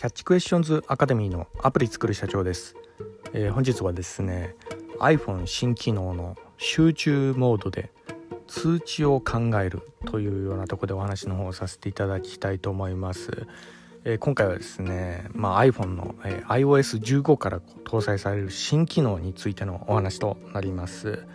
キャッチクエスチョンズアカデミーのアプリ作る社長です、えー、本日はですね iPhone 新機能の集中モードで通知を考えるというようなところでお話の方をさせていただきたいと思います、えー、今回はですね、まあ、iPhone の、えー、iOS15 から搭載される新機能についてのお話となります。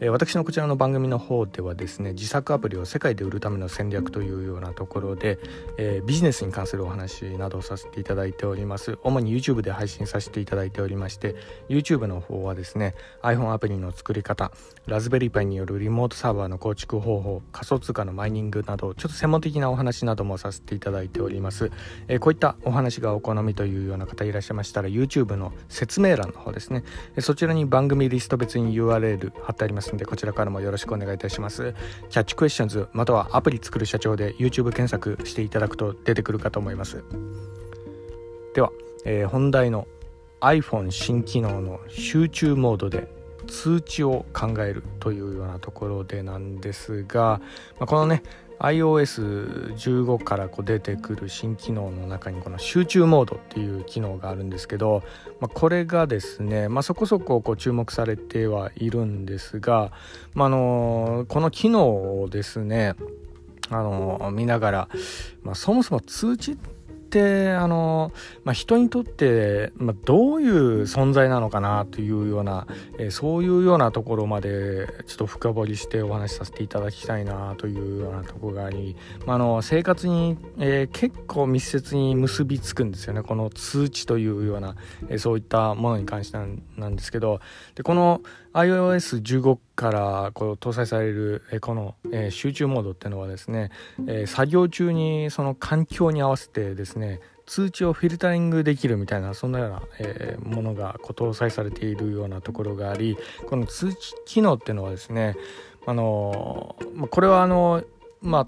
え私のこちらの番組の方ではですね自作アプリを世界で売るための戦略というようなところで、えー、ビジネスに関するお話などをさせていただいております。主に YouTube で配信させていただいておりまして YouTube の方はですね iPhone アプリの作り方ラズベリーパイによるリモートサーバーの構築方法仮想通貨のマイニングなどちょっと専門的なお話などもさせていただいております、えー、こういったお話がお好みというような方いらっしゃいましたら YouTube の説明欄の方ですね。そちらに番組リスト別に URL 貼ってあります。のでこちらからもよろしくお願いいたします。キャッチクエスチョンズまたはアプリ作る社長で YouTube 検索していただくと出てくるかと思います。では、えー、本題の iPhone 新機能の集中モードで通知を考えるというようなところでなんですが、まあ、このね iOS15 からこう出てくる新機能の中にこの集中モードっていう機能があるんですけど、まあ、これがですね、まあ、そこそここう注目されてはいるんですが、まあ、のこの機能をですねあの見ながら、まあ、そもそも通知ってあの、まあ、人にとって、まあ、どういう存在なのかなというような、えー、そういうようなところまでちょっと深掘りしてお話しさせていただきたいなというようなとこがあり、まあ、あの生活に、えー、結構密接に結びつくんですよね。この通知というような、えー、そういったものに関してなんですけどでこの iOS15 からこう搭載されるこの集中モードっていうのはですね作業中にその環境に合わせてですね通知をフィルタリングできるみたいなそんなような、えものがこう搭載されているようなところがありこの通知機能っていうのはですねあのこれはあのまあ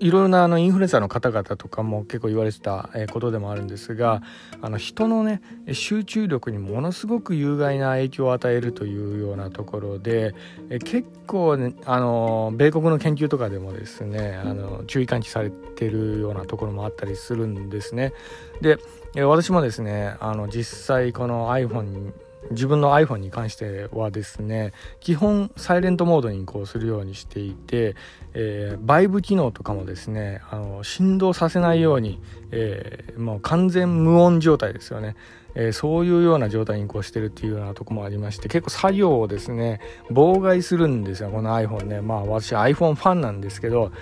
いろいろなあのインフルエンサーの方々とかも結構言われてたことでもあるんですがあの人のね集中力にものすごく有害な影響を与えるというようなところで結構、ね、あの米国の研究とかでもですねあの注意喚起されてるようなところもあったりするんですね。で私もですねあの実際この iPhone 自分の iPhone に関してはですね基本サイレントモードにこうするようにしていて、えー、バイブ機能とかもですねあの振動させないように、えー、もう完全無音状態ですよね、えー、そういうような状態にこうしてるっていうようなとこもありまして結構作業をですね妨害するんですよこの iPhone ね。まあ私 iPhone ファンなんですけど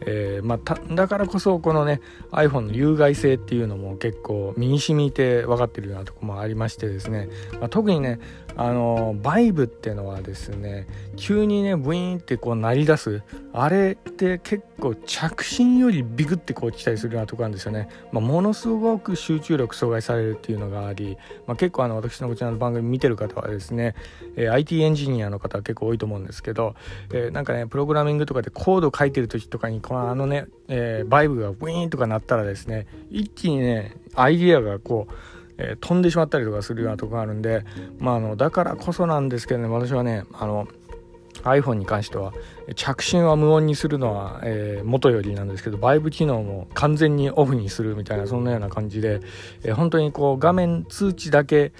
えー、まあ、だからこそこのね iPhone の有害性っていうのも結構身にしみて分かってるようなとこもありましてですね、まあ、特にねあのバイブっていうのはですね急にねブイーンってこう鳴り出す。あれって結構着信よりビクってこう来たりするようなとこなんですよね、まあ、ものすごく集中力阻害されるっていうのがあり、まあ、結構あの私のこちらの番組見てる方はですね、えー、IT エンジニアの方は結構多いと思うんですけど、えー、なんかねプログラミングとかでコード書いてる時とかにこのあのね、えー、バイブがブイーンとか鳴ったらですね一気にねアイディアがこうえー、飛んでしまったりとかするようなとこがあるんで、まあ、あのだからこそなんですけどね私はねあの iPhone に関しては着信は無音にするのは、えー、元よりなんですけどバイブ機能も完全にオフにするみたいなそんなような感じで、えー、本当にこう画面通知だけ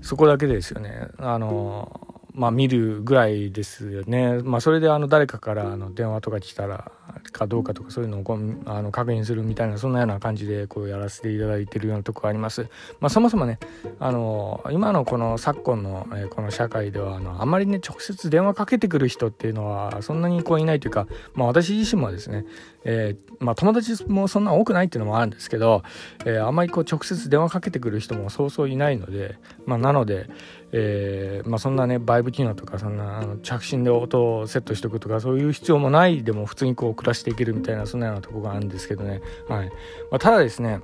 そこだけですよね。あのまあ、見るぐらいですよね。まあ、それであの誰かからあの電話とか来たらかどうかとかそういうのをあの確認するみたいなそんなような感じでこうやらせていただいてるようなとこがあります。まあ、そもそもねあの今のこの昨今の、えー、この社会ではあのあまりね直接電話かけてくる人っていうのはそんなにこういないというか、まあ、私自身もですね、えー、まあ、友達もそんな多くないっていうのもあるんですけど、えー、あんまりこう直接電話かけてくる人もそうそういないので、まあ、なので、えー、まあ、そんなねバイブ機能とかそんなあの着信で音をセットしておくとかそういう必要もないでも普通にこう暮らしていけるみたいなそんなようなとこがあるんですけどね、はい。まあ、ただですね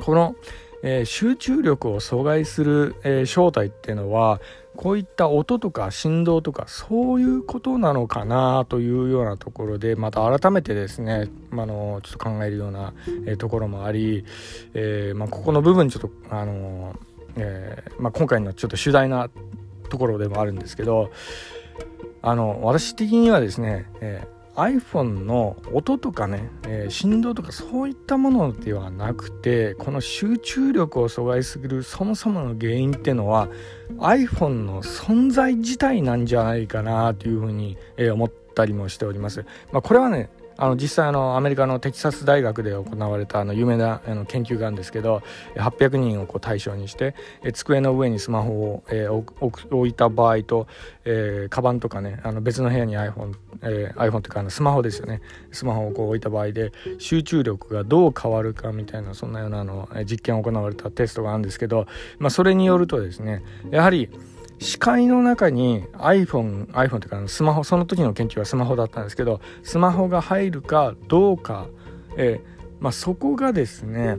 この、えー、集中力を阻害する、えー、正体っていうのはこういった音とか振動とかそういうことなのかなというようなところでまた改めてですね、まあのちょっと考えるような、えー、ところもあり、えまあ、ここの部分ちょっとあのーえー、まあ、今回のちょっと主題なところでもあるんですけどあの私的にはですね、えー iPhone の音とかね、えー、振動とかそういったものではなくてこの集中力を阻害するそもそもの原因っていうのは iPhone の存在自体なんじゃないかなというふうに、えー、思ったりもしております。まあ、これはねあの実際あのアメリカのテキサス大学で行われたあの有名なあの研究があるんですけど800人をこう対象にしてえ机の上にスマホを、えー、置いた場合と、えー、カバンとかねあの別の部屋に iPhone、えー、iPhone というかあのスマホですよね。スマホをこう置いた場合で集中力がどう変わるかみたいなそんなようなあの実験を行われたテストがあるんですけど、まあ、それによるとですねやはり視界の中に iPhone、iPhone というかスマホ、その時の研究はスマホだったんですけど、スマホが入るかどうか、え、まあ、そこがですね、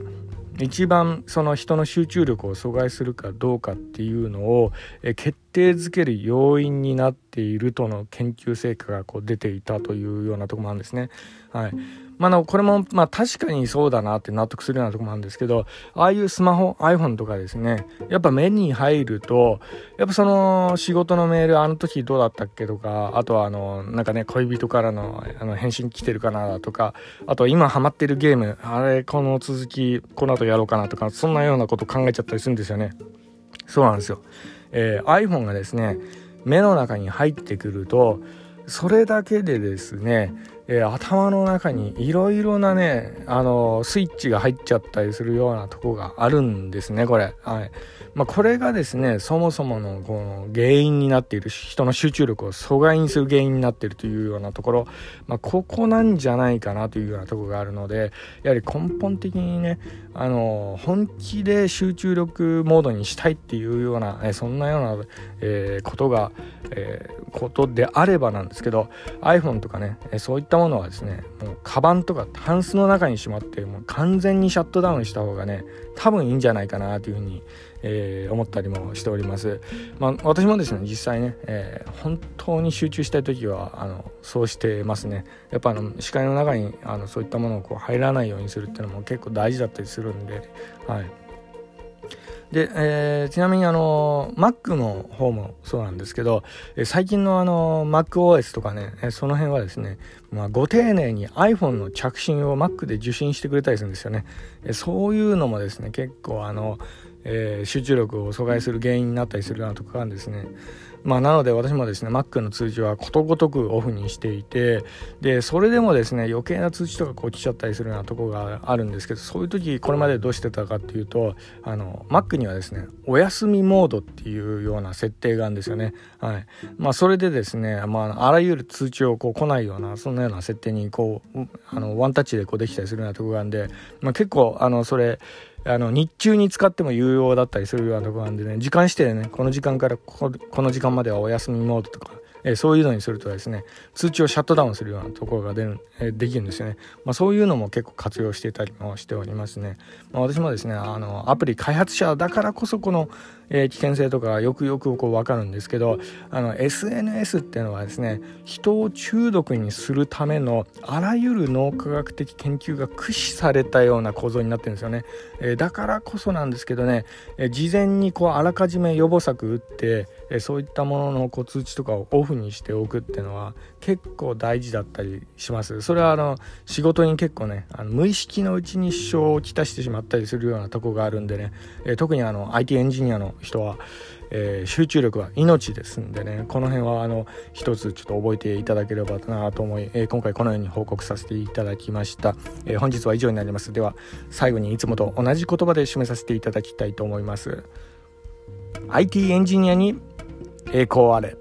一番その人の集中力を阻害するかどうかっていうのを、え決定づける要因になっているとの研究成果がこう出ていたというようなとこもあるんですね。はい。まあ、これも、まあ、確かにそうだなって納得するようなとこもあるんですけど、ああいうスマホ、iPhone とかですね、やっぱ目に入ると、やっぱその仕事のメール、あの時どうだったっけとか、あとはあの、なんかね、恋人からのあの返信来てるかなとか、あと今ハマってるゲーム、あれ、この続き、この後やろうかなとか、そんなようなこと考えちゃったりするんですよね。そうなんですよ。えー、iPhone がですね、目の中に入ってくると、それだけでですね、えー、頭の中にいろいろなね、あのスイッチが入っちゃったりするようなとこがあるんですね、これ。はい。まあ、これがですね、そもそものこの原因になっている、人の集中力を阻害にする原因になっているというようなところ、まあ、ここなんじゃないかなというようなとこがあるので、やはり根本的にね、あの本気で集中力モードにしたいっていうような、えそんなような、えー、ことが、えー、ことであればなんですけど iPhone とかね、そういったものはですねもうカバンとかタンスの中にしまってもう完全にシャットダウンした方がね多分いいんじゃないかなというふうに、えー、思ったりもしております。まあ、私もですね実際ね、えー、本当に集中したい時はあのそうしてますね。やっぱあの視界の中にあのそういったものをこう入らないようにするっていうのも結構大事だったりするんで、はい。で、えー、ちなみにあの Mac の方もそうなんですけど、え最近のあの MacOS とかね、えその辺はですね、まあ、ご丁寧に iPhone の着信を Mac で受信してくれたりするんですよね。えそういうのもですね、結構あの、えー、集中力を阻害する原因になったりするなところがあるんですね。まあ、なので私もですね Mac の通知はことごとくオフにしていてでそれでもですね余計な通知とかこう来ちゃったりするようなとこがあるんですけどそういう時これまでどうしてたかっていうとあの Mac にはですねお休みモードっていうような設定があるんですよね。はいまあ、それでですね、まあ、あらゆる通知をこう来ないようなそんなような設定にこうあのワンタッチでこうできたりするようなとこがあるんで、まあ、結構あのそれあの日中に使っても有用だったりするようなとこなんでね時間指定でねこの時間からこの時間まではお休みモードとかえそういうのにするとですね通知をシャットダウンするようなところが出る、えできるんですよね、まあ、そういうのも結構活用していたりもしておりますね、まあ、私もですねあのアプリ開発者だからこそこの、え、危険性とかよくよくこう分かるんですけどあの SNS っていうのはですね人を中毒にするためのあらゆる脳科学的研究が駆使されたような構造になってるんですよね、え、だからこそなんですけどね、え、事前にこうあらかじめ予防策打って、えそういったもののこう通知とかをオフにしておくっていうのは結構大事だったりします。それはあの仕事に結構ねあの無意識のうちに支障をきたしてしまったりするようなとこがあるんでね、え特にあの IT エンジニアの人は、えー、集中力は命ですんでねこの辺はあの一つちょっと覚えていただければなと思い、えー、今回このように報告させていただきました、えー、本日は以上になります。では最後にいつもと同じ言葉で締めさせていただきたいと思います。IT エンジニアに栄光あれ。